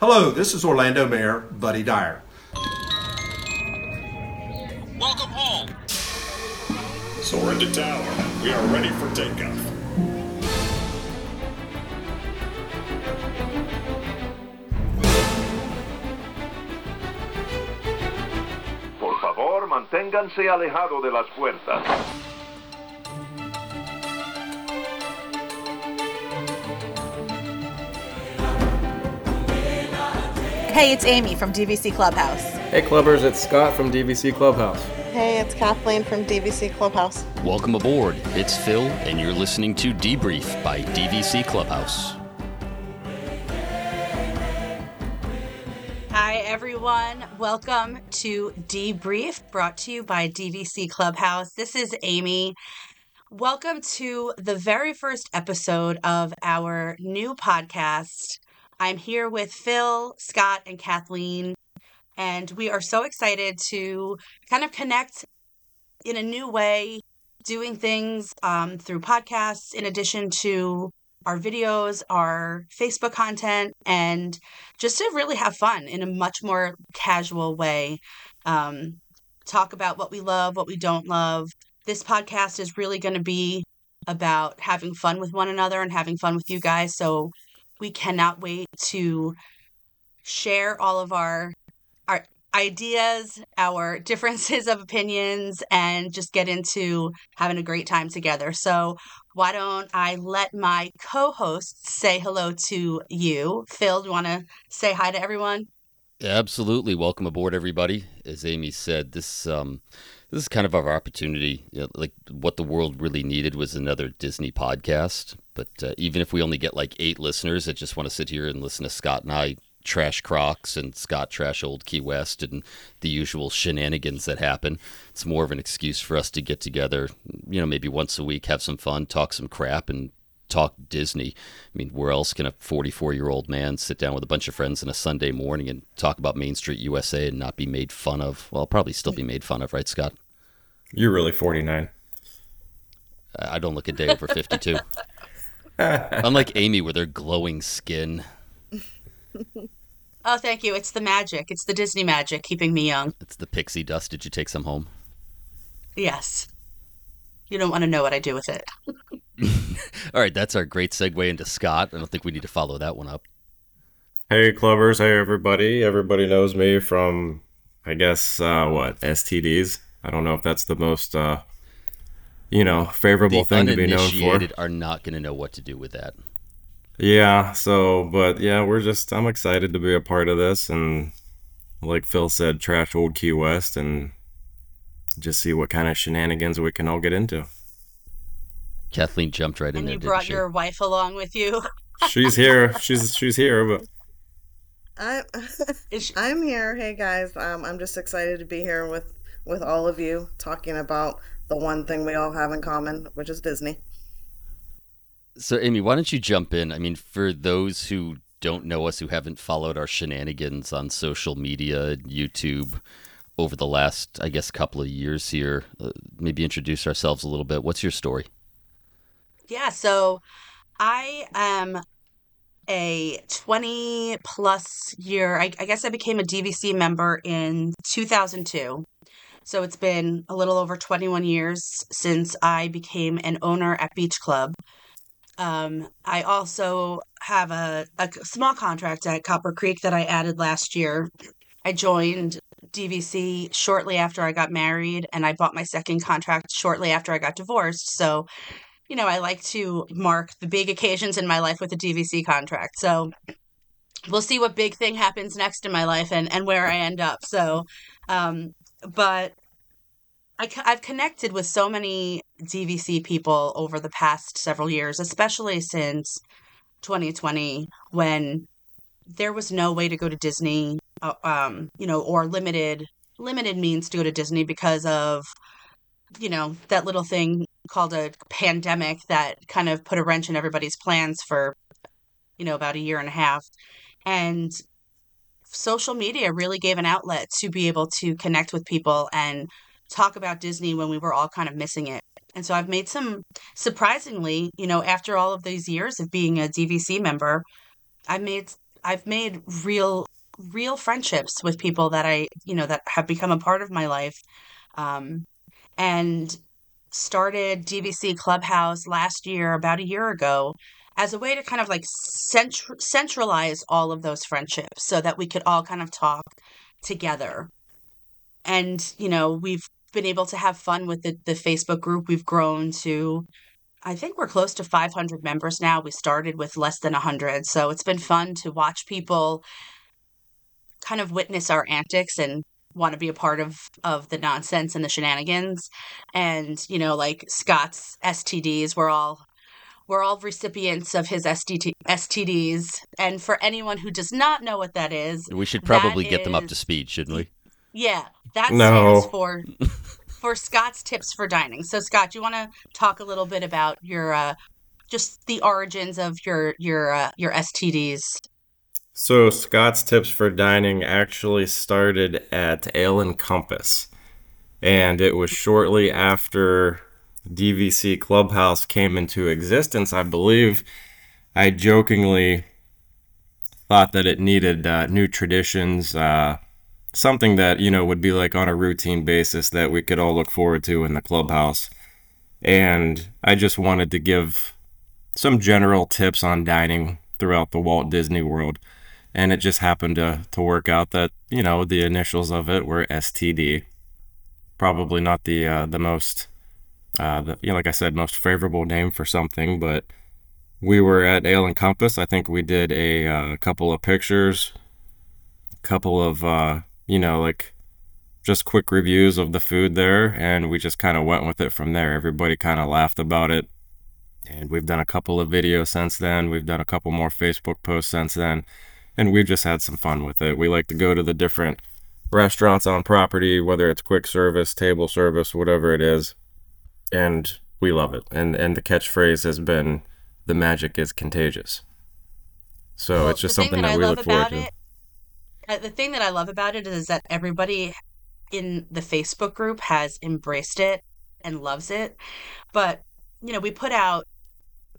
Hello, this is Orlando Mayor Buddy Dyer. Welcome home. Sorrento Tower, we are ready for takeoff. Por favor, manténganse alejado de las puertas. Hey, it's Amy from DVC Clubhouse. Hey Clubbers, it's Scott from DVC Clubhouse. Hey, it's Kathleen from DVC Clubhouse. Welcome aboard. It's Phil, and you're listening to D-Brief by DVC Clubhouse. Hi, everyone. Welcome to D-Brief, brought to you by DVC Clubhouse. This is Amy. Welcome to the very first episode of our new podcast. I'm here with Phil, Scott, and Kathleen, and we are so excited to kind of connect in a new way, doing things um, through podcasts in addition to our videos, our Facebook content, and just to really have fun in a much more casual way. Um, talk about what we love, what we don't love. This podcast is really going to be about having fun with one another and having fun with you guys. So we cannot wait to share all of our our ideas, our differences of opinions, and just get into having a great time together. So, why don't I let my co hosts say hello to you? Phil, do you want to say hi to everyone? Absolutely. Welcome aboard, everybody. As Amy said, this um, this is kind of our opportunity. You know, like what the world really needed was another Disney podcast. But uh, even if we only get like eight listeners that just want to sit here and listen to Scott and I trash Crocs and Scott trash Old Key West and the usual shenanigans that happen, it's more of an excuse for us to get together. You know, maybe once a week, have some fun, talk some crap, and talk Disney. I mean, where else can a 44 year old man sit down with a bunch of friends on a Sunday morning and talk about Main Street USA and not be made fun of? Well, probably still be made fun of, right, Scott? You're really 49. Uh, I don't look a day over 52. Unlike Amy with her glowing skin. Oh, thank you. It's the magic. It's the Disney magic keeping me young. It's the pixie dust. Did you take some home? Yes. You don't want to know what I do with it. All right, that's our great segue into Scott. I don't think we need to follow that one up. Hey Clubbers, hey everybody. Everybody knows me from, I guess, uh, what, STDs? I don't know if that's the most, uh, you know, favorable The thing to be known for. are not going to know what to do with that. Yeah, so, but yeah, we're just, I'm excited to be a part of this and, like Phil said, trash old Key West and just see what kind of shenanigans we can all get into. Kathleen jumped right in And there. you didn't brought she? your wife along with you. She's here. She's she's here, but I, Is she- I'm here. Hey guys, um, I'm just excited to be here with with all of you talking about the one thing we all have in common, which is Disney. So, Amy, why don't you jump in? I mean, for those who don't know us, who haven't followed our shenanigans on social media, YouTube, over the last, I guess, couple of years here, uh, maybe introduce ourselves a little bit. What's your story? Yeah, so I am a 20 plus year, I, I guess I became a DVC member in 2002. So it's been a little over 21 years since I became an owner at Beach Club. Um, I also have a, a small contract at Copper Creek that I added last year. I joined DVC shortly after I got married, and I bought my second contract shortly after I got divorced. So you know, I like to mark the big occasions in my life with a DVC contract. So we'll see what big thing happens next in my life and, and where I end up. So, um, but I, I've connected with so many DVC people over the past several years, especially since 2020 when there was no way to go to Disney, uh, um, you know, or limited limited means to go to Disney because of you know that little thing called a pandemic that kind of put a wrench in everybody's plans for you know about a year and a half and social media really gave an outlet to be able to connect with people and talk about Disney when we were all kind of missing it. And so I've made some surprisingly, you know, after all of these years of being a DVC member, I made I've made real real friendships with people that I, you know, that have become a part of my life. Um, and started DVC Clubhouse last year, about a year ago, as a way to kind of like centr- centralize all of those friendships so that we could all kind of talk together. And, you know, we've been able to have fun with the, the Facebook group. We've grown to, I think we're close to 500 members now. We started with less than 100. So it's been fun to watch people kind of witness our antics and want to be a part of of the nonsense and the shenanigans and you know like scott's stds we're all we're all recipients of his STT, stds and for anyone who does not know what that is We should probably get them up to speed, shouldn't we? yeah that No. stands for for scott's tips for dining so scott do you want to talk a little bit about your uh just the origins of your your uh, your stds So Scott's Tips for Dining actually started at Ale and Compass. And it was shortly after DVC Clubhouse came into existence, I believe. I jokingly thought that it needed uh, new traditions, uh, something that, you know, would be like on a routine basis that we could all look forward to in the clubhouse. And I just wanted to give some general tips on dining throughout the Walt Disney World and it just happened to to work out that you know the initials of it were STD. Probably not the uh, the most, uh, the, you know, like I said, most favorable name for something, but we were at Ale and Compass. I think we did a uh, couple of pictures, a couple of uh, you know like just quick reviews of the food there, and we just kind of went with it from there. Everybody kind of laughed about it, and we've done a couple of videos since then. We've done a couple more Facebook posts since then and we've just had some fun with it. We like to go to the different restaurants on property, whether it's quick service, table service, whatever it is, and we love it. And and the catchphrase has been "the magic is contagious." So Well, it's just something that that, we look forward to. it- Uh, the thing that I love about it is that everybody in the Facebook group has embraced it and loves it. But, you know, we put out,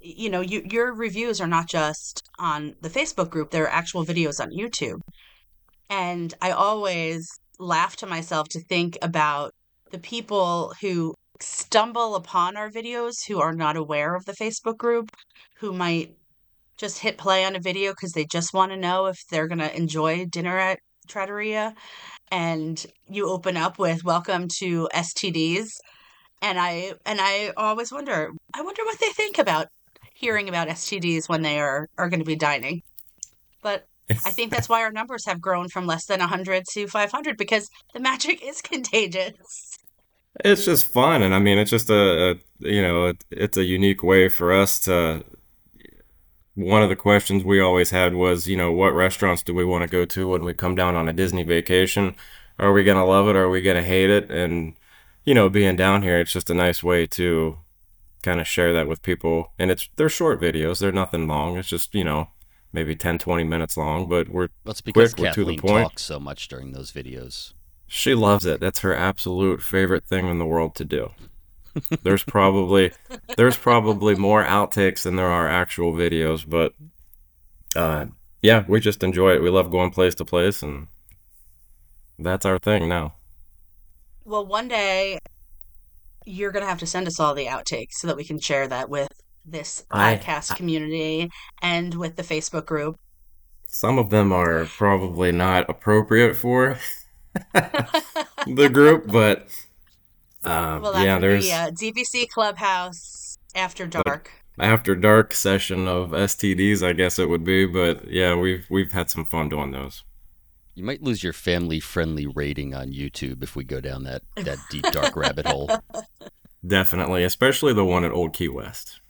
you know, you, your reviews are not just on the Facebook group, they're actual videos on YouTube. And I always laugh to myself to think about the people who stumble upon our videos who are not aware of the Facebook group, who might just hit play on a video because they just want to know if they're going to enjoy dinner at Trattoria. And you open up with welcome to STDs. And I and I always wonder, I wonder what they think about hearing about STDs when they are, are going to be dining. But I think that's why our numbers have grown from less than 100 to 500 because the magic is contagious. It's just fun, and I mean, it's just a, a you know, it, it's a unique way for us to. One of the questions we always had was, you know, what restaurants do we want to go to when we come down on a Disney vacation? Are we gonna love it? Or are we gonna hate it? And you know, being down here, it's just a nice way to kind of share that with people. And it's they're short videos; they're nothing long. It's just you know, maybe 10, 20 minutes long, but we're That's because quick, we're to the point. talks so much during those videos. She loves it. That's her absolute favorite thing in the world to do. There's probably there's probably more outtakes than there are actual videos, but uh, yeah, we just enjoy it. We love going place to place, and that's our thing now. Well, one day you're going to have to send us all the outtakes so that we can share that with this I- podcast community and with the Facebook group. Some of them are probably not appropriate for the group, but uh, Well, yeah, there's be a DVC Clubhouse After Dark. after dark session of STDs, I guess it would be. But yeah, we've we've had some fun doing those. You might lose your family friendly rating on YouTube if we go down that, that deep dark rabbit hole. Definitely, especially the one at Old Key West.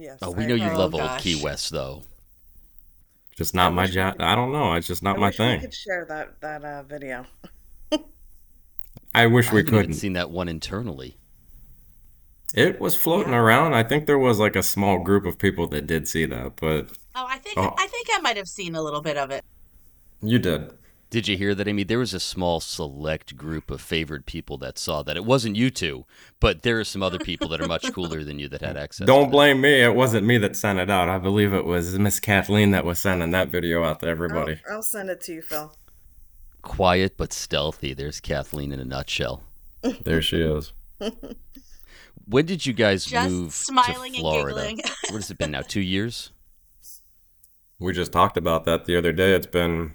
Yes. Oh, we I know you Oh, love old. Key West though. Just not my job. I don't know. It's just not I my wish we thing. could share that that uh, video. I wish we haven't couldn't. seen that one internally. It was floating around. I think there was like a small group of people that did see that, but Oh, I think Oh. I think I might have seen a little bit of it. you did. Did you hear that, Amy? There was a small select group of favored people that saw that. It wasn't you two, but there are some other people that are much cooler than you that had access. Don't to blame me. It wasn't me that sent it out. I believe it was Miss Kathleen that was sending that video out to everybody. I'll, I'll send it to you, Phil. Quiet but stealthy. There's Kathleen in a nutshell. There she is. When did you guys Just move smiling to and Florida? giggling. what has it been now? Two years? We just talked about that the other day. It's been.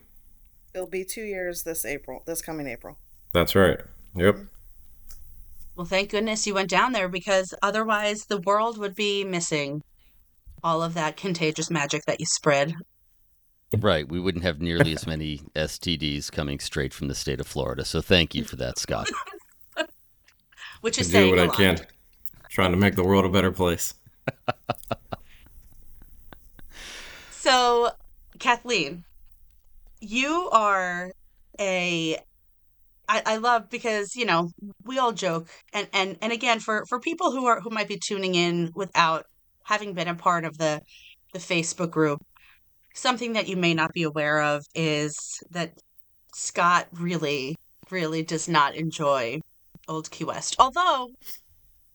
It'll be two years this April, this coming April. That's right. Yep. Mm-hmm. Well, thank goodness you went down there because otherwise the world would be missing all of that contagious magic that you spread. Right. We wouldn't have nearly as many STDs coming straight from the state of Florida. So thank you for that, Scott. Which is I is do what a I lot. can. Trying to make the world a better place. So, Kathleen, you are a I, I love because you know we all joke and and and again for for people who are who might be tuning in without having been a part of the the Facebook group something that you may not be aware of is that Scott really really does not enjoy Old Key West. Although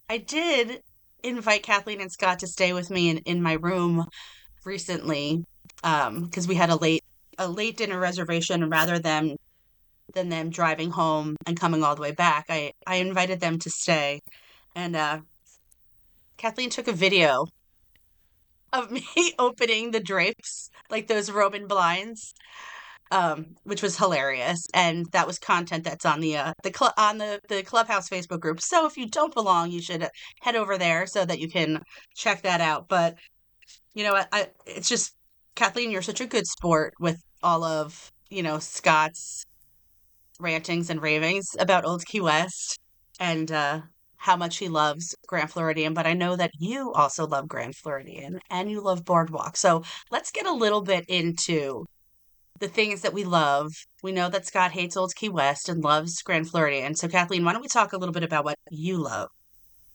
I did invite Kathleen and Scott to stay with me in, in my room recently um because we had a late a late dinner reservation rather than than them driving home and coming all the way back. I I invited them to stay, and uh, Kathleen took a video of me opening the drapes, like those Roman blinds, um, which was hilarious, and that was content that's on the uh, the cl- on the the clubhouse Facebook group. So if you don't belong, you should head over there so that you can check that out. But you know, I, I it's just Kathleen, you're such a good sport with all of you know Scott's rantings and ravings about Old Key West and uh, how much he loves Grand Floridian. But I know that you also love Grand Floridian and you love Boardwalk. So let's get a little bit into the things that we love. We know that Scott hates Old Key West and loves Grand Floridian. So Kathleen, why don't we talk a little bit about what you love?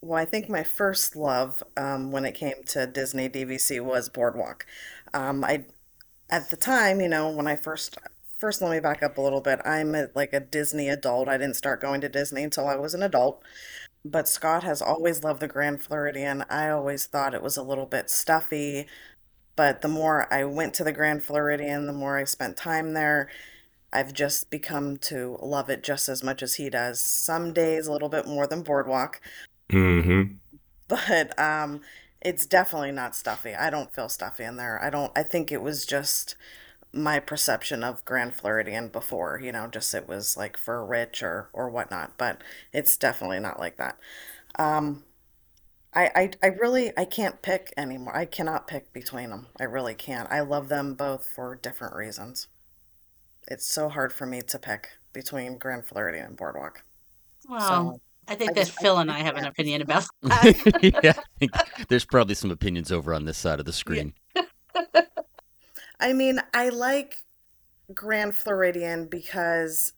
Well, I think my first love um, when it came to Disney DVC was Boardwalk. Um, I, at the time, you know, when I first first let me back up a little bit. I'm a, like a Disney adult. I didn't start going to Disney until I was an adult. But Scott has always loved the Grand Floridian. I always thought it was a little bit stuffy. But the more I went to the Grand Floridian, the more I spent time there. I've just become to love it just as much as he does. Some days a little bit more than Boardwalk, Mm-hmm. but um, it's definitely not stuffy. I don't feel stuffy in there. I don't. I think it was just my perception of Grand Floridian before. You know, just it was like for rich or or whatnot. But it's definitely not like that. Um, I, I I really I can't pick anymore. I cannot pick between them. I really can't. I love them both for different reasons. It's so hard for me to pick between Grand Floridian and Boardwalk. Wow. So I think I that just- I Phil and I have an opinion about that. yeah, there's probably some opinions over on this side of the screen. I mean, I like Grand Floridian because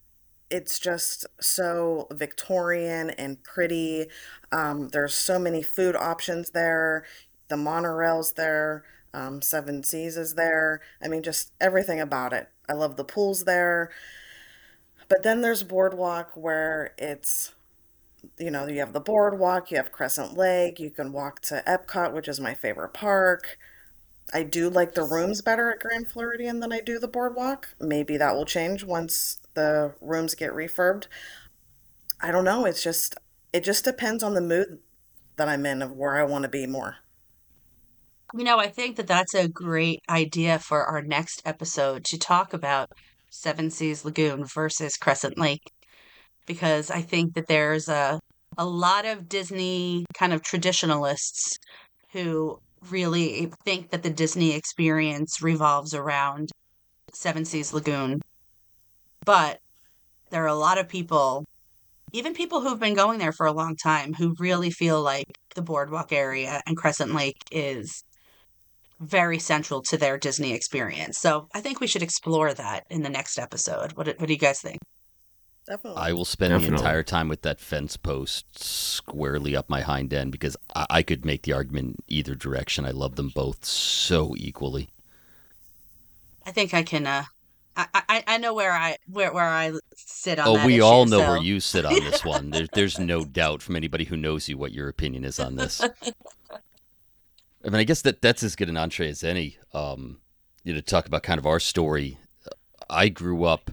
it's just so Victorian and pretty. Um, there's so many food options there. The monorail's there. Um, Seven Seas is there. I mean, just everything about it. I love the pools there. But then there's Boardwalk where it's, you know, you have the boardwalk, you have Crescent Lake, you can walk to Epcot, which is my favorite park. I do like the rooms better at Grand Floridian than I do the boardwalk. Maybe that will change once the rooms get refurbed. I don't know. It's just it just depends on the mood that I'm in of where I want to be more. You know, I think that that's a great idea for our next episode to talk about Seven Seas Lagoon versus Crescent Lake because I think that there's a a lot of Disney kind of traditionalists who really think that the Disney experience revolves around Seven Seas Lagoon. But there are a lot of people, even people who've been going there for a long time, who really feel like the boardwalk area and Crescent Lake is very central to their Disney experience. So I think we should explore that in the next episode. What, what do you guys think? Definitely. I will spend the entire time with that fence post squarely up my hind end because I, I could make the argument either direction. I love them both so equally. I think I can uh, I, I, I know where I where where I sit on Oh, that we issue, all know so- where you sit on this one. There, there's no doubt from anybody who knows you what your opinion is on this. I mean, I guess that that's as good an entree as any. Um, you know, to talk about kind of our story. I grew up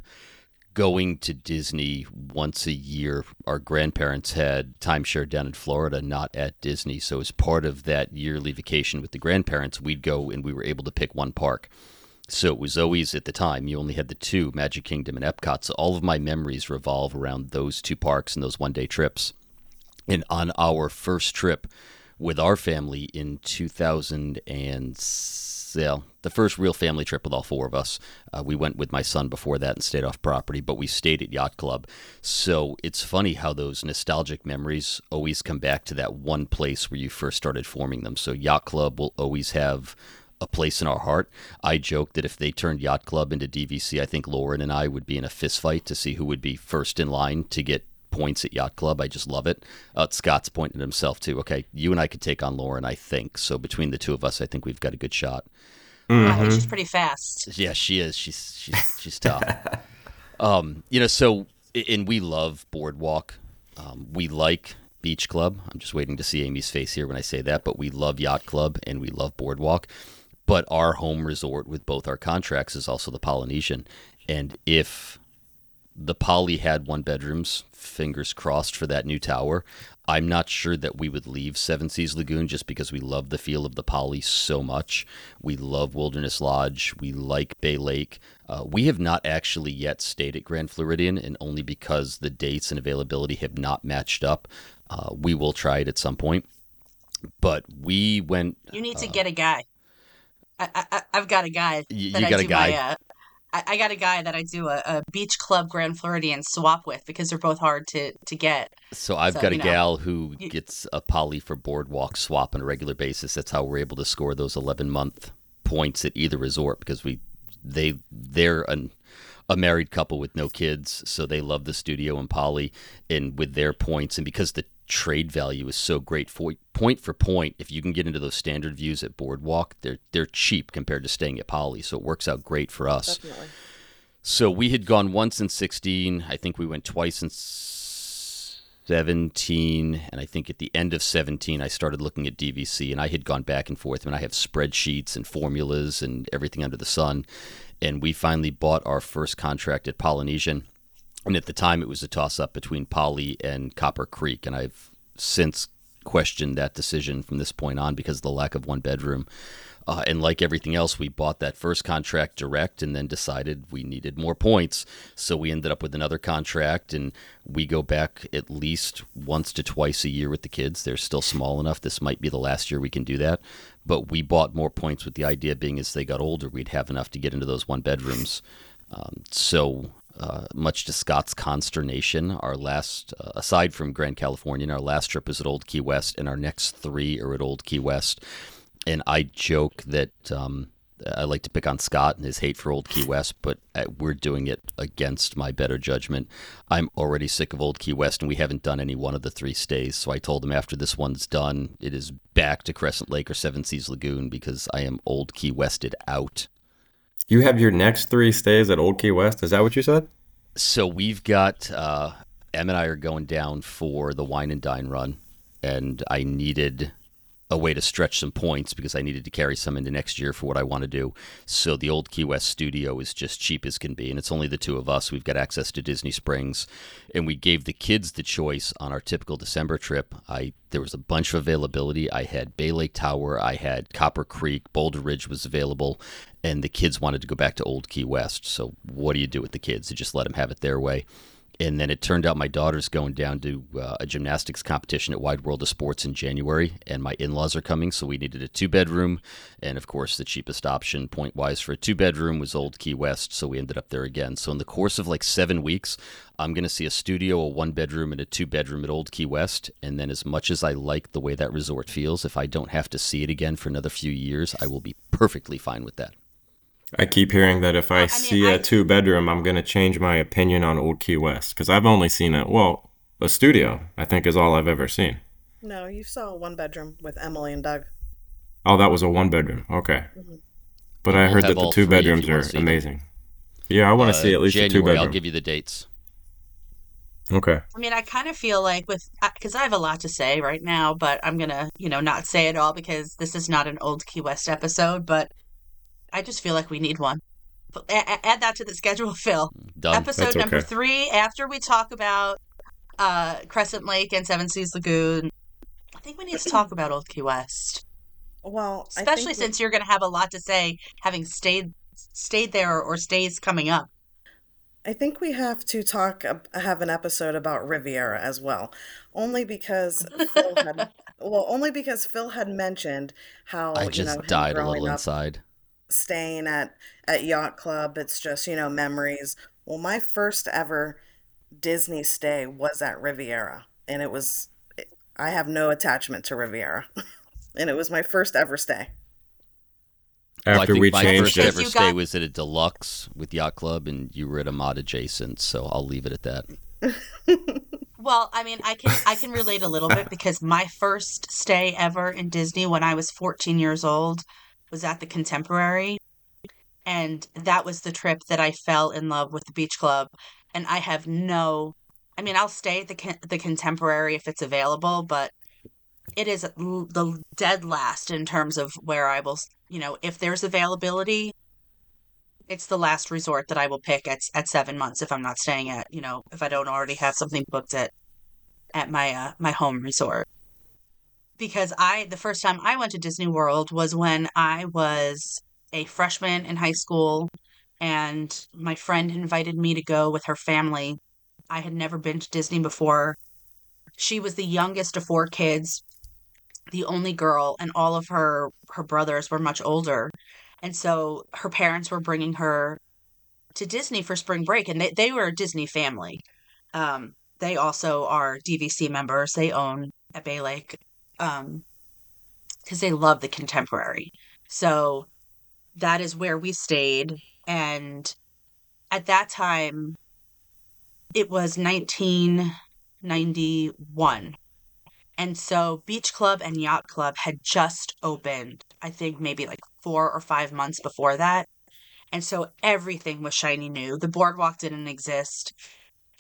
going to Disney once a year. Our grandparents had timeshare down in Florida, not at Disney. So, as part of that yearly vacation with the grandparents, we'd go and we were able to pick one park. So it was always at the time you only had the two Magic Kingdom and Epcot. So all of my memories revolve around those two parks and those one day trips. And on our first trip with our family in 2000 well, the first real family trip with all four of us, uh, we went with my son before that and stayed off property, but we stayed at Yacht Club. So it's funny how those nostalgic memories always come back to that one place where you first started forming them. So Yacht Club will always have a place in our heart. I joke that if they turned Yacht Club into DVC, I think Lauren and I would be in a fist fight to see who would be first in line to get points at Yacht Club. I just love it. Uh, Scott's pointing at himself too. Okay, you and I could take on Lauren, I think. So between the two of us, I think we've got a good shot. Wow, she's pretty fast. Yeah, she is. She's she's she's tough. um, you know, so and we love Boardwalk. Um, we like Beach Club. I'm just waiting to see Amy's face here when I say that, but we love Yacht Club and we love Boardwalk. But our home resort with both our contracts is also the Polynesian. And if the Poly had one bedrooms, fingers crossed for that new tower. I'm not sure that we would leave Seven Seas Lagoon just because we love the feel of the Poly so much. We love Wilderness Lodge. We like Bay Lake. Uh, we have not actually yet stayed at Grand Floridian, and only because the dates and availability have not matched up, uh, we will try it at some point. But we went. You need to get a guy. I, I've got a guy Uh, you I got a guy? my. I, I got a guy that I do a, a beach club Grand Floridian swap with because they're both hard to to get. So I've So, got a know, gal who gets a poly for boardwalk swap on a regular basis. That's how we're able to score those 11 month points at either resort because we they they're an, a married couple with no kids, so they love the studio and poly and with their points and because the trade value is so great for point for point if you can get into those standard views at boardwalk they're they're cheap compared to staying at poly so it works out great for us Definitely. so we had gone once in 16. I think we went twice in 17. And I think at the end of 17, I started looking at DVC and I had gone back and forth. And I have spreadsheets and formulas and everything under the sun. And we finally bought our first contract at Polynesian. And at the time, it was a toss up between Poly and Copper Creek. And I've since questioned that decision from this point on because of the lack of one bedroom. Uh, and like everything else, we bought that first contract direct and then decided we needed more points. So we ended up with another contract, and we go back at least once to twice a year with the kids. They're still small enough. This might be the last year we can do that. But we bought more points with the idea being as they got older, we'd have enough to get into those one bedrooms. Um, so, uh, much to Scott's consternation, our last, uh, aside from Grand Californian, our last trip is at Old Key West, and our next three are at Old Key West. And I joke that um, I like to pick on Scott and his hate for Old Key West, but uh, we're doing it against my better judgment. I'm already sick of Old Key West, and we haven't done any one of the three stays. So I told him after this one's done, it is back to Crescent Lake or Seven Seas Lagoon because I am Old Key Wested out. You have your next three stays at Old Key West. Is that what you said? So we've got uh, Em and I are going down for the wine and dine run, and I needed a way to stretch some points because I needed to carry some into next year for what I want to do. So the old Key West studio is just cheap as can be, and it's only the two of us. We've got access to Disney Springs, and we gave the kids the choice on our typical December trip. I there was a bunch of availability. I had Bay Lake Tower, I had Copper Creek, Boulder Ridge was available, and the kids wanted to go back to Old Key West. So what do you do with the kids? You just let them have it their way. And then it turned out my daughter's going down to uh, a gymnastics competition at Wide World of Sports in January, and my in laws are coming, so we needed a two bedroom. And of course, the cheapest option, point wise, for a two bedroom was Old Key West, so we ended up there again. So, in the course of like seven weeks, I'm going to see a studio, a one bedroom, and a two bedroom at Old Key West. And then, as much as I like the way that resort feels, if I don't have to see it again for another few years, I will be perfectly fine with that. I keep hearing that if I, mean, see I- a two bedroom, I'm going to change my opinion on Old Key West because I've only seen it. Well, a studio, I think, is all I've ever seen. No, you saw a one bedroom with Emily and Doug. Oh, that was a one bedroom. Okay. But I heard that the two bedrooms are see them. amazing. Yeah, I want to Uh, see at least a two January. I'll give you the dates. Okay. I mean, I kind of feel like with because I have a lot to say right now, but I'm gonna, you know, not say it all because this is not an old Key West episode. But I just feel like we need one. But a- a- add that to the schedule, Phil. Done. Episode That's number okay. three. After we talk about uh, Crescent Lake and Seven Seas Lagoon, I think we need to talk about Old Key West, Well, I especially think since you're gonna have a lot to say, having stayed stayed there or stays coming up. I think we have to talk have an episode about Riviera as well, only because Phil had well, only because Phil had mentioned how I you just know him died a little up inside. Staying at at yacht club. It's just you know memories. Well, my first ever Disney stay was at Riviera, and it was I have no attachment to Riviera, and it was my first ever stay. Well, I After think we my changed first it. ever stay got- was at a deluxe with Yacht Club, and you were at a mod adjacent. So I'll leave it at that. Well, I mean, I can I can relate a little bit because my first stay ever in Disney when I was 14 years old was at the Contemporary, and that was the trip that I fell in love with the beach club. And I have no, I mean, I'll stay at the the Contemporary if it's available, but it is the dead last in terms of where I will, you know, if there's availability, it's the last resort that I will pick at at seven months if I'm not staying at, you know, if I don't already have something booked at at my uh, my home resort. Because I the first time I went to Disney World was when I was a freshman in high school and my friend invited me to go with her family. I had never been to Disney before. She was the youngest of four kids, the only girl, and all of her her brothers were much older. And so her parents were bringing her to Disney for spring break, and they, they were a Disney family. Um, they also are DVC members. They own at Bay Lake um, because they love the contemporary. So that is where we stayed. And at that time, it was 1991. And so Beach Club and Yacht Club had just opened, I think maybe like four or five months before that. And so everything was shiny new. The boardwalk didn't exist.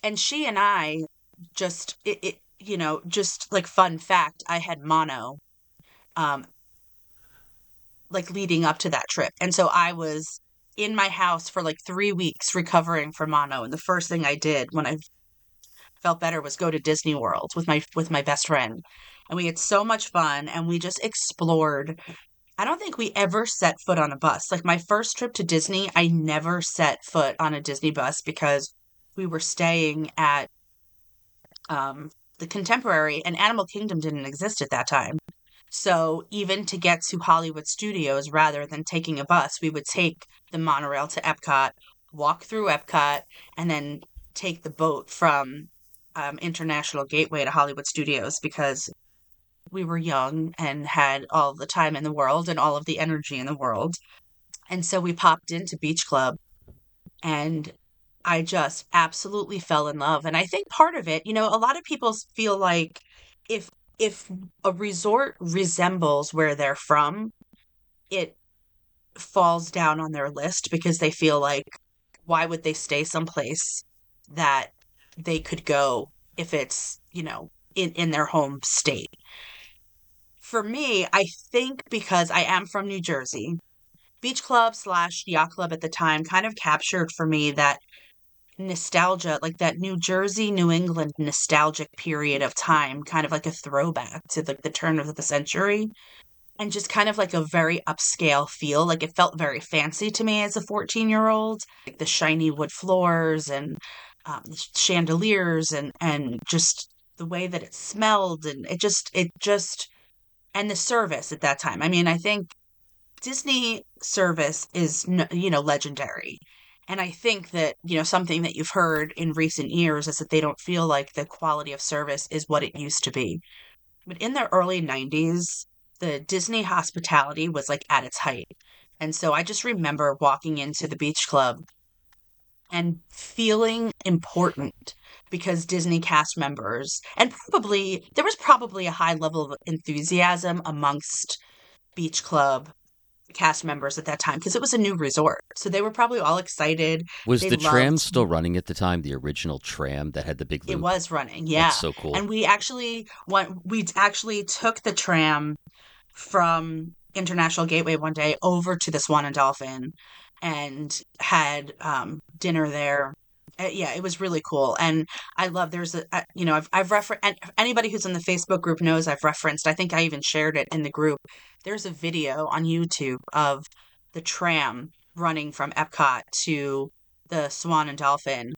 And she and I just it, it you know, just like fun fact, I had mono um like leading up to that trip. And so I was in my house for like 3 weeks recovering from mono and the first thing I did when I felt better was go to Disney World with my with my best friend. And we had so much fun and we just explored I don't think we ever set foot on a bus. Like my first trip to Disney, I never set foot on a Disney bus because we were staying at um, the Contemporary and Animal Kingdom didn't exist at that time. So even to get to Hollywood Studios, rather than taking a bus, we would take the monorail to Epcot, walk through Epcot, and then take the boat from um, International Gateway to Hollywood Studios because we were young and had all the time in the world and all of the energy in the world. And so we popped into Beach Club and I just absolutely fell in love. And I think part of it, you know, a lot of people feel like if if a resort resembles where they're from, it falls down on their list because they feel like why would they stay someplace that they could go if it's, you know, in, in their home state for me, I think because I am from New Jersey, Beach Club slash Yacht Club at the time kind of captured for me that nostalgia, like that New Jersey, New England nostalgic period of time, kind of like a throwback to like the turn of the century. And just kind of like a very upscale feel. Like it felt very fancy to me as a 14 year old. Like the shiny wood floors and um, chandeliers and, and just the way that it smelled. And it just, it just, and the service at that time. I mean, I think Disney service is you know legendary. And I think that, you know, something that you've heard in recent years is that they don't feel like the quality of service is what it used to be. But in the early 90s, the Disney hospitality was like at its height. And so I just remember walking into the beach club and feeling important because Disney cast members and probably there was probably a high level of enthusiasm amongst Beach Club cast members at that time because it was a new resort. So they were probably all excited. Was They the tram still running at the time? The original tram that had the big loop. It was running, yeah. That's so cool. And we actually went. We actually took the tram from International Gateway one day over to the Swan and Dolphin, and had um, dinner there. Uh, yeah, it was really cool, and I love. There's a, uh, you know, I've I've referenced anybody who's in the Facebook group knows I've referenced. I think I even shared it in the group. There's a video on YouTube of the tram running from Epcot to the Swan and Dolphin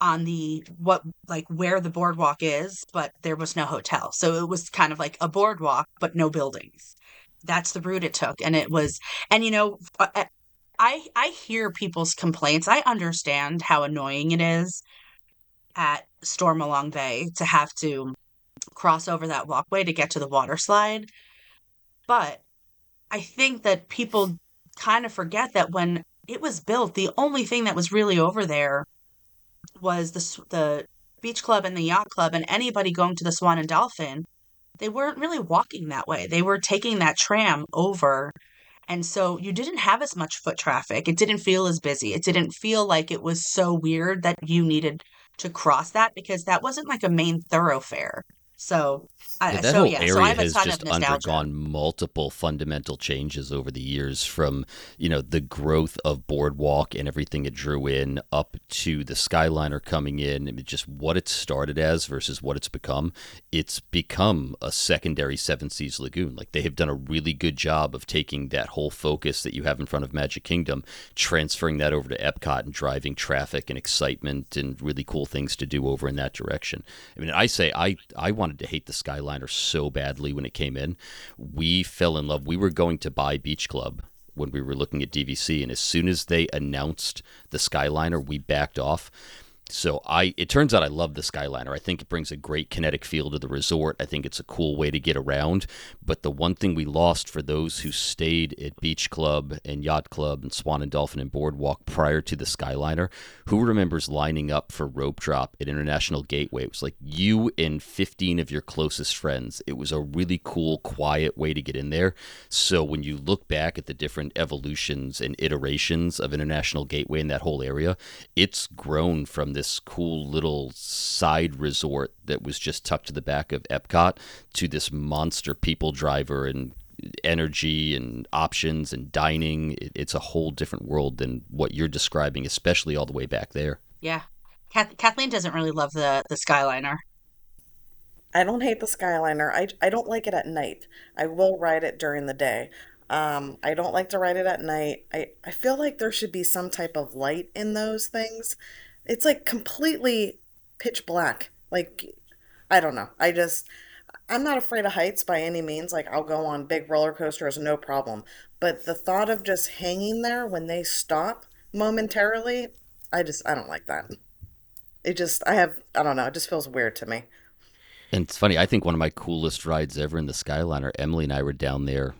on the what like where the boardwalk is, but there was no hotel. So it was kind of like a boardwalk but no buildings. That's the route it took and it was and you know uh, I I hear people's complaints. I understand how annoying it is at Stormalong Bay to have to cross over that walkway to get to the water slide. But I think that people kind of forget that when it was built, the only thing that was really over there was the the beach club and the yacht club and anybody going to the Swan and Dolphin. They weren't really walking that way. They were taking that tram over. And so you didn't have as much foot traffic. It didn't feel as busy. It didn't feel like it was so weird that you needed to cross that because that wasn't like a main thoroughfare. So, I Yeah, that so whole yeah, area so I have a has just undergone multiple fundamental changes over the years from, you know, the growth of Boardwalk and everything it drew in up to the Skyliner coming in. I mean, just what it started as versus what it's become. It's become a secondary Seven Seas Lagoon. Like they have done a really good job of taking that whole focus that you have in front of Magic Kingdom, transferring that over to Epcot and driving traffic and excitement and really cool things to do over in that direction. I mean, I say I I wanted to hate the Skyliner so badly when it came in. We fell in love. We were going to buy Beach Club when we were looking at DVC, and as soon as they announced the Skyliner, we backed off. So I it turns out I love the Skyliner. I think it brings a great kinetic feel to the resort. I think it's a cool way to get around. But the one thing we lost for those who stayed at Beach Club and Yacht Club and Swan and Dolphin and Boardwalk prior to the Skyliner, who remembers lining up for rope drop at International Gateway? It was like you and 15 of your closest friends. It was a really cool, quiet way to get in there. So when you look back at the different evolutions and iterations of International Gateway in that whole area, it's grown from this cool little side resort that was just tucked to the back of Epcot to this monster people driver and energy and options and dining. It- It's a whole different world than what you're describing, especially all the way back there. Yeah. Kath- Kathleen doesn't really love the the Skyliner. I don't hate the Skyliner. I, I don't like it at night. I will ride it during the day. Um, I don't like to ride it at night. I, I feel like there should be some type of light in those things. It's like completely pitch black. Like, I don't know. I just, I'm not afraid of heights by any means. Like, I'll go on big roller coasters, no problem. But the thought of just hanging there when they stop momentarily, I just, I don't like that. It just, I have, I don't know. It just feels weird to me. And it's funny, I think one of my coolest rides ever in the Skyliner, Emily and I were down there,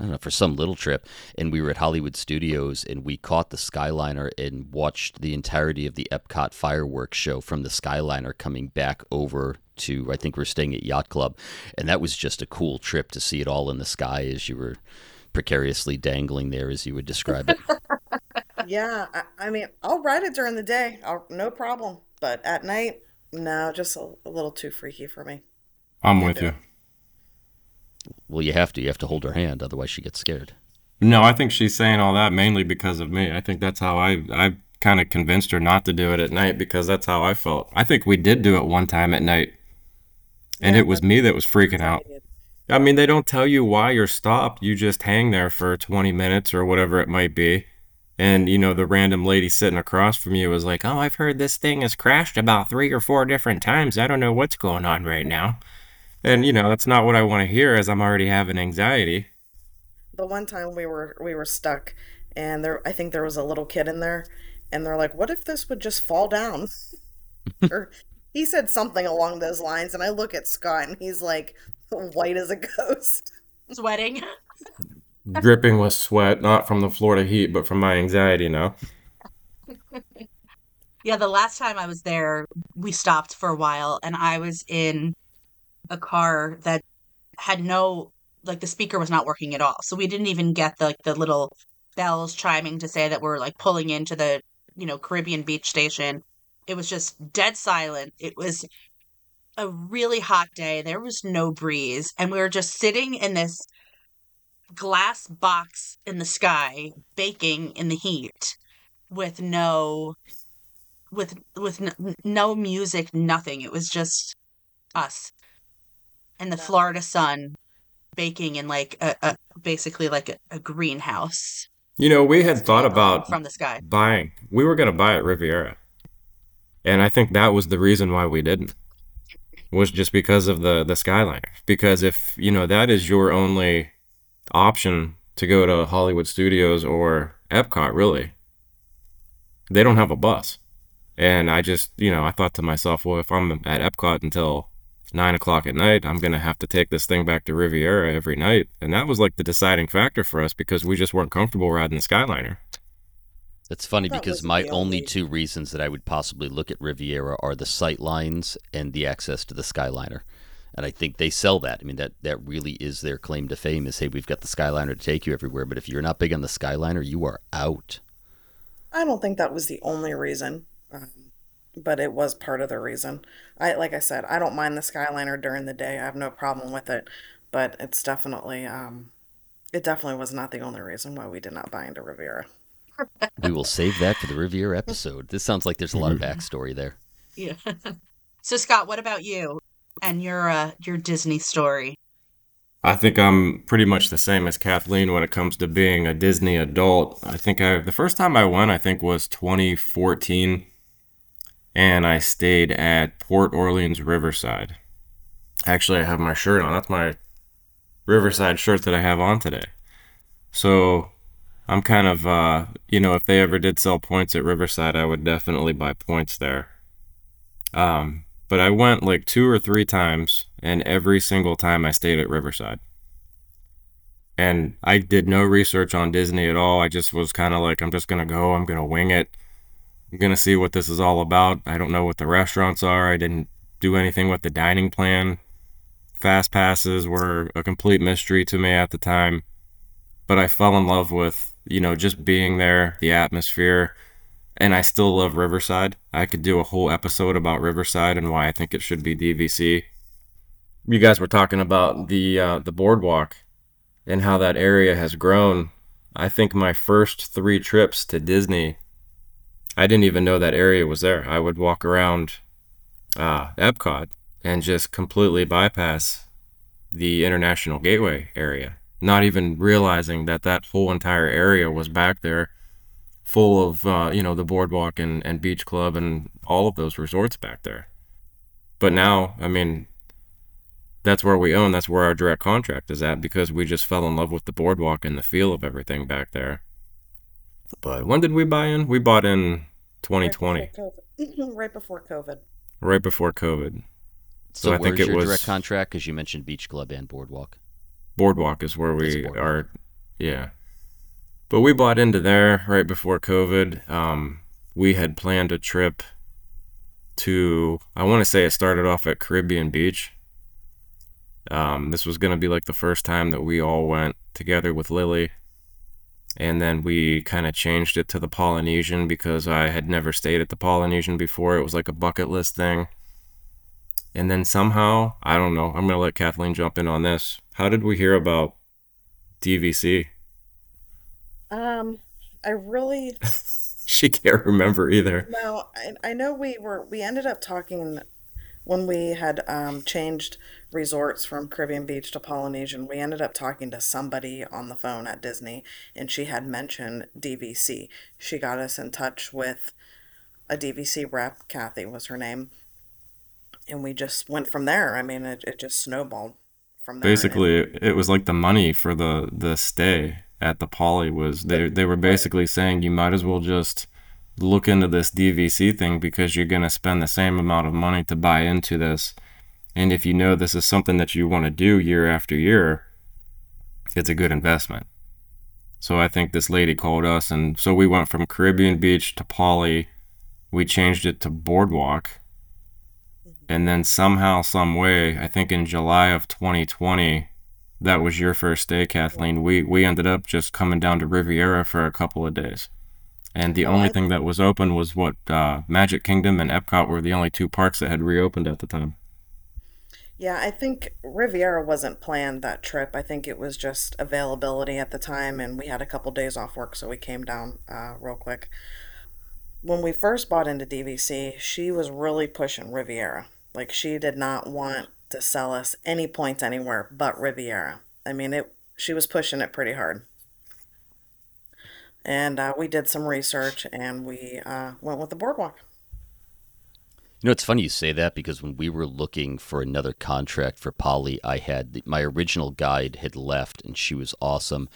I don't know, for some little trip, and we were at Hollywood Studios and we caught the Skyliner and watched the entirety of the Epcot fireworks show from the Skyliner coming back over to, I think we're staying at Yacht Club. And that was just a cool trip to see it all in the sky as you were precariously dangling there, as you would describe it. Yeah, I, I mean, I'll ride it during the day, I'll, no problem. But at night, no, just a, a little too freaky for me. I'm with you. Well, you have to. You have to hold her hand, otherwise she gets scared. No, I think she's saying all that mainly because of me. I think that's how I I kind of convinced her not to do it at night because that's how I felt. I think we did do it one time at night, and Yeah, it was me that was freaking out. I mean, they don't tell you why you're stopped. You just hang there for 20 minutes or whatever it might be. And, you know, the random lady sitting across from you was like, Oh, I've heard this thing has crashed about three or four different times. I don't know what's going on right now. And, you know, that's not what I want to hear as I'm already having anxiety. The one time we were we were stuck, and there I think there was a little kid in there, and they're like, "What if this would just fall down?" or he said something along those lines, and I look at Scott, and he's like white as a ghost. Sweating. dripping with sweat, not from the Florida heat, but from my anxiety now. Yeah, the last time I was there, we stopped for a while and I was in a car that had no like the speaker was not working at all. So we didn't even get the, like the little bells chiming to say that we're like pulling into the, you know, Caribbean beach station. It was just dead silent. It was a really hot day. There was no breeze. And we were just sitting in this glass box in the sky, baking in the heat with no with with n- no music, nothing. It was just us and the Florida sun baking in like a, a basically like a, a greenhouse You know, we had thought about from the sky. buying. We were gonna buy at Riviera, and I think that was the reason why we didn't. Was just because of the the Skyliner. Because if you know that is your only option to go to Hollywood Studios or Epcot, really, they don't have a bus. And I just, you know, I thought to myself, well, if I'm at Epcot until nine o'clock at night, I'm gonna have to take this thing back to Riviera every night. And that was like the deciding factor for us because we just weren't comfortable riding the Skyliner. That's funny That because my only only- two reasons that I would possibly look at Riviera are the sight lines and the access to the Skyliner. And I think they sell that. I mean, that, that really is their claim to fame is, hey, we've got the Skyliner to take you everywhere. But if you're not big on the Skyliner, you are out. I don't think that was the only reason, um, but it was part of the reason. I like I said, I don't mind the Skyliner during the day. I have no problem with it, but it's definitely um, it definitely was not the only reason why we did not buy into Riviera. We will save that for the Riviera episode. This sounds like there's a lot of backstory there. Yeah. so Scott, what about you and your uh your Disney story? I think I'm pretty much the same as Kathleen when it comes to being a Disney adult. I think I the first time I went I think was 2014 and I stayed at Port Orleans Riverside. Actually, I have my shirt on. That's my Riverside shirt that I have on today. So, I'm kind of uh, you know, if they ever did sell points at Riverside, I would definitely buy points there. Um, but I went like two or three times, and every single time I stayed at Riverside. And I did no research on Disney at all. I just was kind of like, I'm just going to go, I'm going to wing it. I'm going to see what this is all about. I don't know what the restaurants are. I didn't do anything with the dining plan. Fast passes were a complete mystery to me at the time. But I fell in love with, you know, just being there, the atmosphere and I still love Riverside. I could do a whole episode about Riverside and why I think it should be DVC. You guys were talking about the uh, the boardwalk and how that area has grown. I think my first three trips to Disney, I didn't even know that area was there. I would walk around uh, Epcot and just completely bypass the International Gateway area, not even realizing that that whole entire area was back there full of uh, you know the boardwalk and, and beach club and all of those resorts back there but now i mean that's where we own that's where our direct contract is at because we just fell in love with the boardwalk and the feel of everything back there but when did we buy in? We bought in 2020 Right before COVID. right before COVID. right before covid. So, So I think it your was- direct contract? Because you mentioned Beach Club and Boardwalk. boardwalk is where we are. Yeah. But we bought into there right before covid. Um, we had planned a trip to i want to say it started off at caribbean beach. Um, this was going to be like the first time that we all went together with lily and then we kind of changed it to the polynesian because i had never stayed at the polynesian before it was like a bucket list thing and then somehow, I don't know, I'm going to let Kathleen jump in on this. How did we hear about DVC? Um, I really She can't remember either. no. I, I know we were. We ended up talking when we had um, changed resorts from Caribbean Beach to Polynesian. We ended up talking to somebody on the phone at Disney, and she had mentioned DVC. She got us in touch with a DVC rep. Kathy was her name, and we just went from there. I mean, it, it just snowballed from there. Basically, it, it was like the money for the the stay at the Poly was they they were basically saying you might as well just look into this DVC thing because you're going to spend the same amount of money to buy into this. And if you know this is something that you want to do year after year, it's a good investment. So I think this lady called us, and so we went from Caribbean Beach to Poly. We changed it to Boardwalk. Mm-hmm. And then somehow, some way, I think in July of 2020, that was your first day, Kathleen. We we ended up just coming down to Riviera for a couple of days. And the only I- thing that was open was what uh, Magic Kingdom and Epcot were the only two parks that had reopened at the time. Yeah, I think Riviera wasn't planned that trip. I think it was just availability at the time, and we had a couple days off work, so we came down uh, real quick. When we first bought into DVC, she was really pushing Riviera. Like she did not want to sell us any points anywhere but Riviera. I mean, it. She was pushing it pretty hard. And uh, we did some research, and we uh, went with the boardwalk. You know, it's funny you say that because when we were looking for another contract for Poly, I had my original guide had left and she was awesome.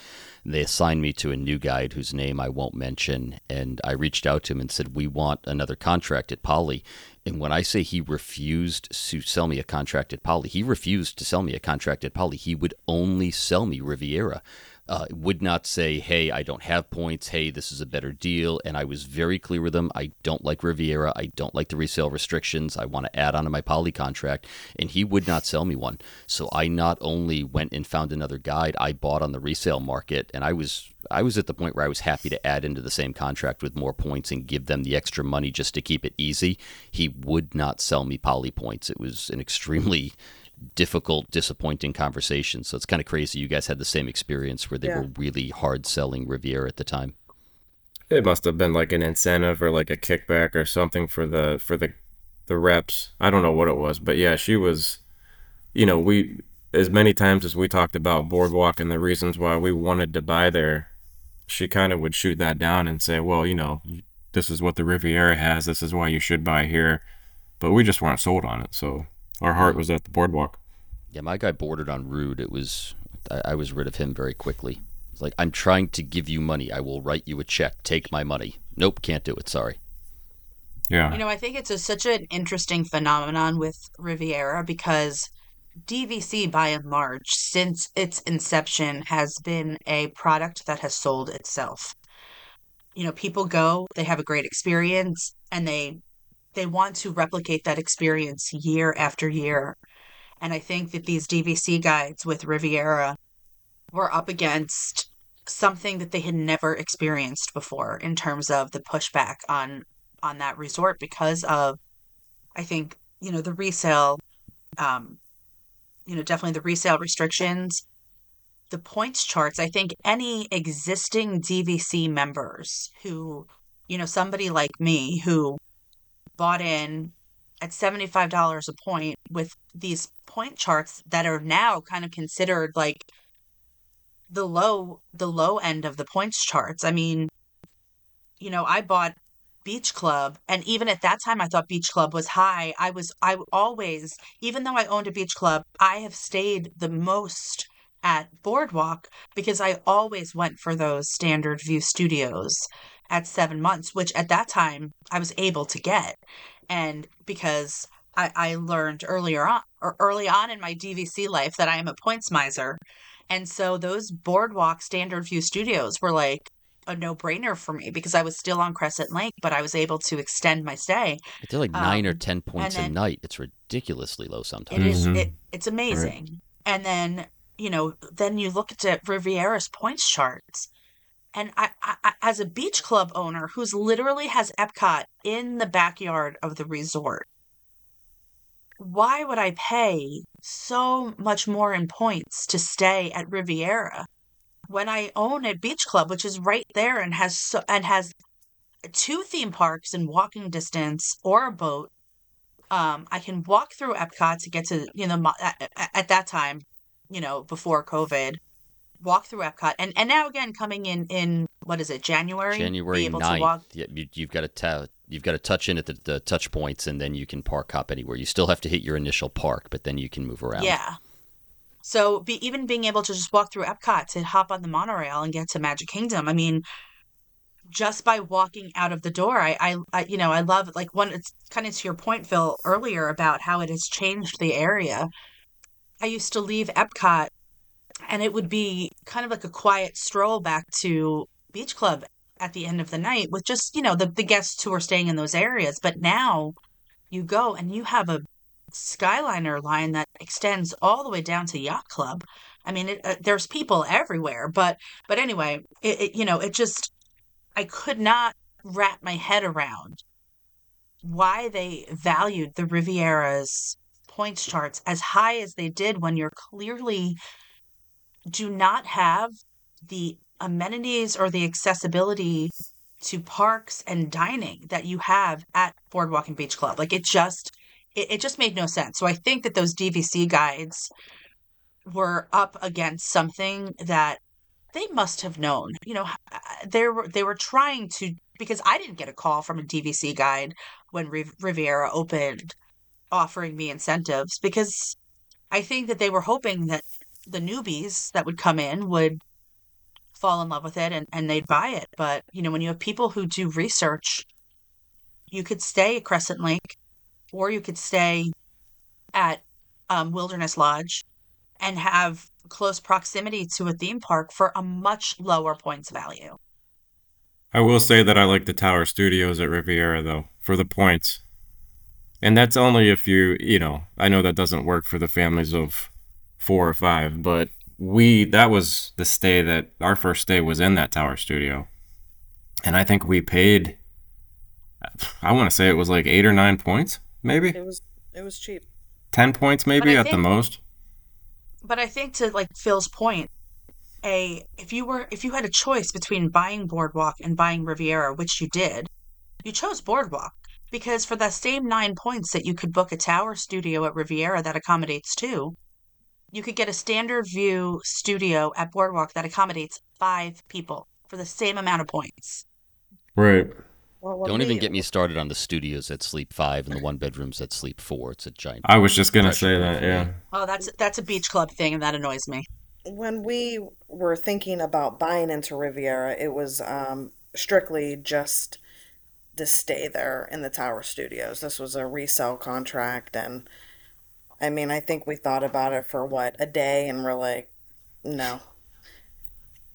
They assigned me to a new guide whose name I won't mention. And I reached out to him and said, We want another contract at Poly. And when I say he refused to sell me a contract at Poly, he refused to sell me a contract at Poly. He would only sell me Riviera. Uh, would not say, hey, I don't have points. Hey, this is a better deal. And I was very clear with him. I don't like Riviera. I don't like the resale restrictions. I want to add on to my poly contract. And he would not sell me one. So I not only went and found another guide, I bought on the resale market. And I was I was at the point where I was happy to add into the same contract with more points and give them the extra money just to keep it easy. He would not sell me poly points. It was an extremely difficult, disappointing conversation. So it's kind of crazy. You guys had the same experience where they Yeah. were really hard selling Riviera at the time. It must have been like an incentive or like a kickback or something for the for the the reps. I don't know what it was, but yeah, she was you know, we as many times as we talked about Boardwalk and the reasons why we wanted to buy there, she kind of would shoot that down and say, "Well, you know, this is what the Riviera has. This is why you should buy here." But we just weren't sold on it, so our heart was at the Boardwalk. Yeah, my guy bordered on rude. It was I, I was rid of him very quickly. It's like I'm trying to give you money. I will write you a check. Take my money. Nope, can't do it. Sorry. Yeah. You know, I think it's a, such an interesting phenomenon with Riviera because DVC, by and large, since its inception, has been a product that has sold itself. You know, people go, they have a great experience, and they they want to replicate that experience year after year. And I think that these DVC guides with Riviera were up against something that they had never experienced before in terms of the pushback on on that resort because of I think, you know, the resale um you know, definitely the resale restrictions, the points charts. I think any existing DVC members who, you know, somebody like me who bought in at $75 a point with these point charts that are now kind of considered like the low the low end of the points charts. I mean, you know, I bought Beach Club and even at that time I thought Beach Club was high. I was I always even though I owned a beach club, I have stayed the most at Boardwalk because I always went for those standard view studios at 7 months, which at that time I was able to get. And because I, I learned earlier on or early on in my DVC life that I am a points miser. And so those boardwalk standard view studios were like a no brainer for me because I was still on Crescent Lake, but I was able to extend my stay. They're like nine or Um, ten points a night. It's ridiculously low It sometimes. is Mhm. it, it's amazing. And then, you know, then you look at Riviera's points charts. And I, I, as a beach club owner who's literally has Epcot in the backyard of the resort, why would I pay so much more in points to stay at Riviera when I own a beach club, which is right there and has so, and has two theme parks in walking distance or a boat? Um, I can walk through Epcot to get to you know at at that time, you know before COVID, walk through Epcot, and and now again coming in in what is it January? be January able to walk Yeah, you, you've got to ta- you've got to touch in at the, the touch points, and then you can park hop anywhere. You still have to hit your initial park, but then you can move around. Yeah. So be, even being able to just walk through Epcot to hop on the monorail and get to Magic Kingdom, I mean, just by walking out of the door, I, I, I you know, I love like one. It's kind of to your point, Phil, earlier about how it has changed the area. I used to leave Epcot, and it would be kind of like a quiet stroll back to Beach Club at the end of the night with just you know the the guests who are staying in those areas. But now, you go and you have a Skyliner line that extends all the way down to Yacht Club. I mean, it, uh, there's people everywhere, but but anyway, it, it you know, it just I could not wrap my head around why they valued the Riviera's points charts as high as they did when you're clearly do not have the amenities or the accessibility to parks and dining that you have at Boardwalk and Beach Club. Like it just it, it just made no sense. So I think that those DVC guides were up against something that they must have known. You know, they were they were trying to because I didn't get a call from a DVC guide when Riviera opened offering me incentives because I think that they were hoping that the newbies that would come in would fall in love with it and, and they'd buy it. But, you know, when you have people who do research, you could stay at Crescent Lake or you could stay at um, Wilderness Lodge and have close proximity to a theme park for a much lower points value. I will say that I like the Tower Studios at Riviera though for the points. And that's only if you, you know, I know that doesn't work for the families of 4 or 5, but we that was the stay that our first stay was in that Tower Studio. And I think we paid I want to say it was like 8 or 9 points, maybe? It was it was cheap. 10 points maybe I at the most. But I think to like Phil's point, a if you were if you had a choice between buying Boardwalk and buying Riviera, which you did, you chose Boardwalk because for the same nine points that you could book a tower studio at Riviera that accommodates two, you could get a standard view studio at Boardwalk that accommodates five people for the same amount of points. Right. Well, Don't even we- get me started on the studios that sleep five and the one bedrooms that sleep four. It's a giant. I was just going to say that, yeah. Oh, that's that's a beach club thing, and that annoys me. when we were thinking about buying into Riviera, it was um, strictly just to stay there in the Tower Studios. This was a resale contract, and I mean, I think we thought about it for what a day, and we're like, no.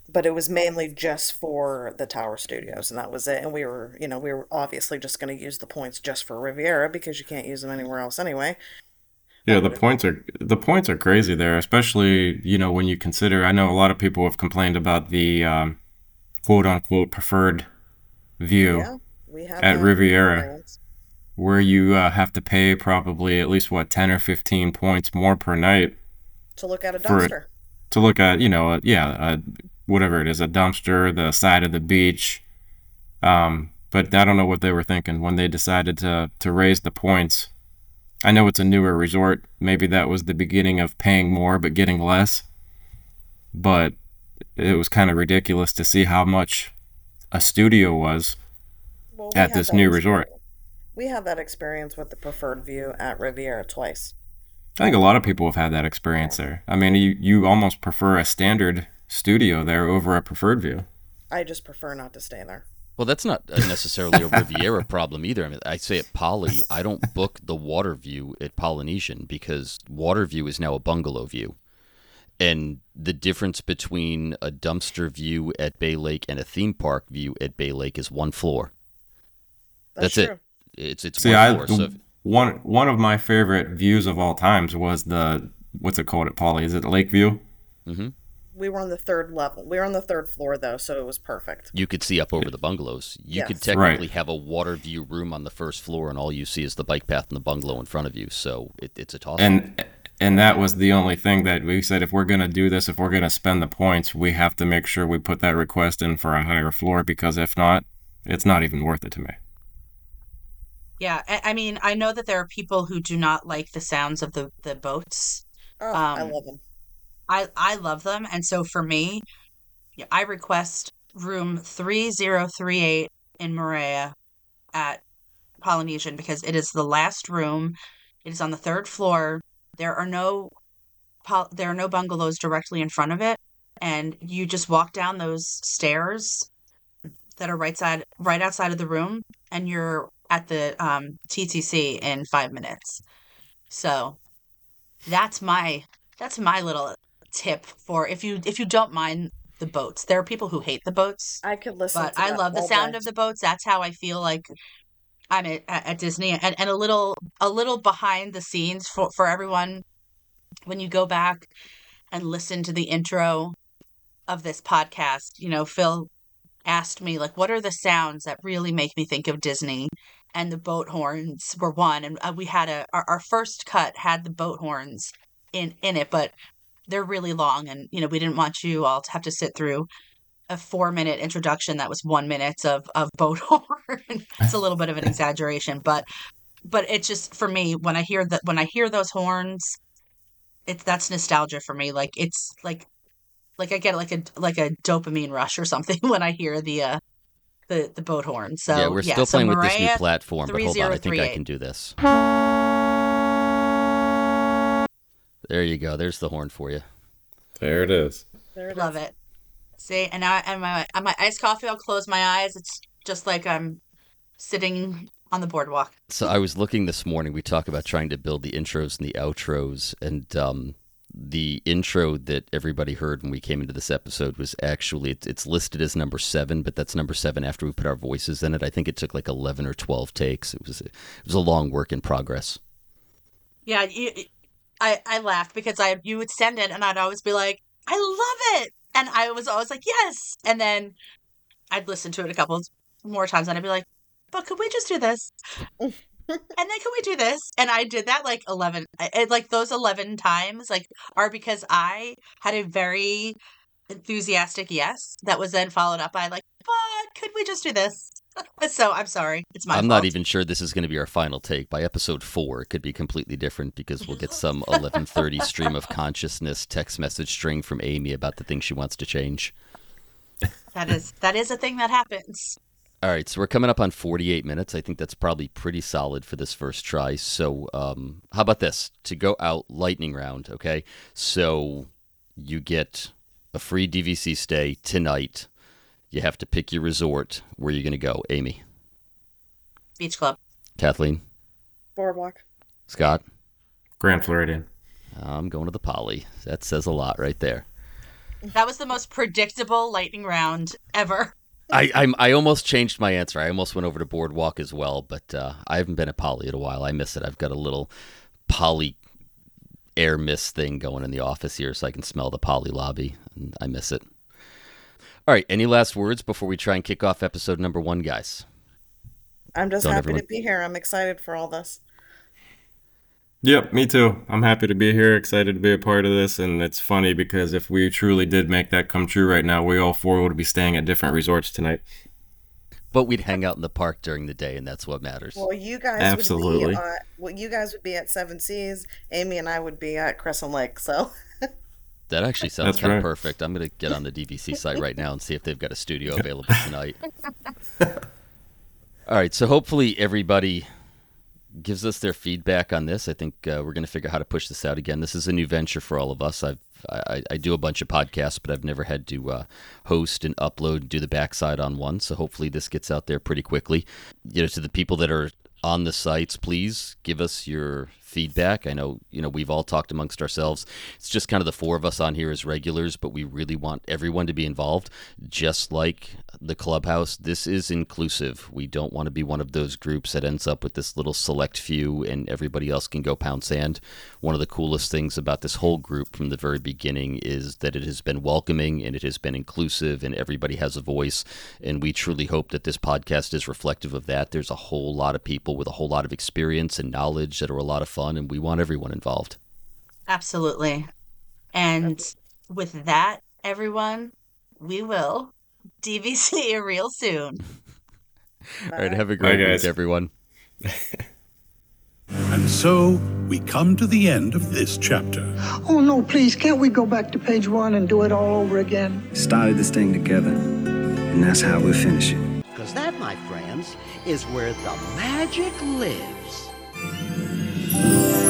But it was mainly just for the Tower Studios, and that was it. And we were, you know, we were obviously just going to use the points just for Riviera because you can't use them anywhere else anyway. Yeah, the points are the points are crazy there, especially you know when you consider. I know a lot of people have complained about the um, quote unquote preferred view Yeah, at that Riviera. Where you uh, have to pay probably at least what ten or fifteen points more per night to look at a For- dumpster. to look at. You know, uh, yeah, uh, whatever it is, a dumpster, the side of the beach. Um, but I don't know what they were thinking when they decided to to raise the points. I know it's a newer resort. Maybe that was the beginning of paying more but getting less. But it was kind of ridiculous to see how much a studio was. Well, we at this new resort. Experience- We had that experience with the preferred view at Riviera twice. I think a lot of people have had that experience there. I mean, you, you almost prefer a standard studio there over a preferred view. I just prefer not to stay there. Well, that's not uh, necessarily a Riviera problem either. I mean, I say at Poly, I don't book the water view at Polynesian because water view is now a bungalow view. And the difference between a dumpster view at Bay Lake and a theme park view at Bay Lake is one floor. That's, That's, true. it. It's it's See, one I floor. So one one of my favorite views of all times was the what's it called at Poly? Is it Lake View? Mm-hmm. We were on the third level. We were on the third floor though, so it was perfect. you could see up over the bungalows. You could technically Right. have a water view room on the first floor, and all you see is the bike path and the bungalow in front of you. So it, it's a toss. And and that was the only thing that we said if we're gonna do this, if we're gonna spend the points, we have to make sure we put that request in for a higher floor because if not, it's not even worth it to me. Yeah, I, I mean, I know that there are people who do not like the sounds of the the boats. Oh, I Um, love them. I I love them, and so for me, yeah, I request room three zero three eight in Maria at Polynesian because it is the last room. It is on the third floor. There are no there are no bungalows directly in front of it, and you just walk down those stairs that are right side right outside of the room, and you're at the um, TTC in five minutes. So that's my that's my little tip for if you if you don't mind the boats. There are people who hate the boats, I could listen but I love the sound day. of the boats. That's how I feel like I'm at, at at Disney, and, and a little a little behind the scenes for for everyone. When you go back and listen to the intro of this podcast, you know, Phil asked me like what are the sounds that really make me think of Disney? And the boat horns were one and uh, we had a our, our first cut had the boat horns in in it, but they're really long and you know, we didn't want you all to have to sit through a 4 minute introduction that was 1 minute of of boat horn. it's a little bit of an exaggeration, but but it's just for me when I hear that when I hear those horns it's that's nostalgia for me like it's like like I get like a like a dopamine rush or something when I hear the uh the the boat horn. So yeah, we're still so playing with this new platform, but hold on, I think I can do this. There you go. There's the horn for you. There it is. There it Love is. it. See, and now and my on my iced coffee, I'll close my eyes. It's just like I'm sitting on the boardwalk. So I was looking this morning. We talk about trying to build the intros and the outros, and um, the intro that everybody heard when we came into this episode was actually it's, it's listed as number seven, but that's number seven after we put our voices in it. I think it took like eleven or twelve takes. It was a, it was a long work in progress. Yeah, you, I I laughed because I you would send it and I'd always be like, I love it, and I was always like, yes, and then I'd listen to it a couple more times and I'd be like, but could we just do this? and then can we do this? And I did that like eleven, I- I- like those eleven times, like are because I had a very enthusiastic yes that was then followed up by like, but could we just do this? so I'm sorry, it's my I'm fault. not even sure this is going to be our final take. By episode four, it could be completely different because we'll get some 11:30 stream of consciousness text message string from Amy about the thing she wants to change. That is that is a thing that happens. All right, so we're coming up on 48 minutes. I think that's probably pretty solid for this first try. So, um, how about this? To go out lightning round, okay? So, you get a free DVC stay tonight. You have to pick your resort. Where you going to go? Amy, Beach club. Kathleen, Boardwalk. Scott. Grand Floridian. I'm going to the Poly. That says a lot right there. That was the most predictable lightning round ever. I I'm, I almost changed my answer. I almost went over to Boardwalk as well, but uh, I haven't been at Poly in a while. I miss it. I've got a little Poly air mist thing going in the office here, so I can smell the Poly lobby. And I miss it. All right. Any last words before we try and kick off episode number one, guys? I'm just Don't happy everyone- to be here. I'm excited for all this. Yep, me too. I'm happy to be here, excited to be a part of this, and it's funny because if we truly did make that come true right now, we all four would be staying at different resorts tonight. But we'd hang out in the park during the day, and that's what matters. Well, you guys Absolutely. would be at, uh, well, you guys would be at Seven Seas. Amy and I would be at Crescent Lake. So That actually sounds That's kind of perfect. I'm going to get on the DVC site right now and see if they've got a studio available tonight. All right, so hopefully everybody gives us their feedback on this. I think uh, we're going to figure out how to push this out again. This is a new venture for all of us. I've I, I do a bunch of podcasts, but I've never had to uh, host and upload and do the backside on one. So hopefully this gets out there pretty quickly. You know, to the people that are on the sites, please give us your feedback. I know, you know, we've all talked amongst ourselves. It's just kind of the four of us on here as regulars, but we really want everyone to be involved. Just like the clubhouse, this is inclusive. We don't want to be one of those groups that ends up with this little select few and everybody else can go pound sand. One of the coolest things about this whole group from the very beginning is that it has been welcoming and it has been inclusive and everybody has a voice. And we truly hope that this podcast is reflective of that. There's a whole lot of people with a whole lot of experience and knowledge that are a lot of fun, and we want everyone involved. Absolutely. And with that, everyone, we will DVC you real soon. All right, have a great Bye, guys. week, everyone. And so we come to the end of this chapter. Oh no, please, can't we go back to page one and do it all over again? started this thing together, and that's how we'll finish it. Because that, my friends, is where the magic lives. And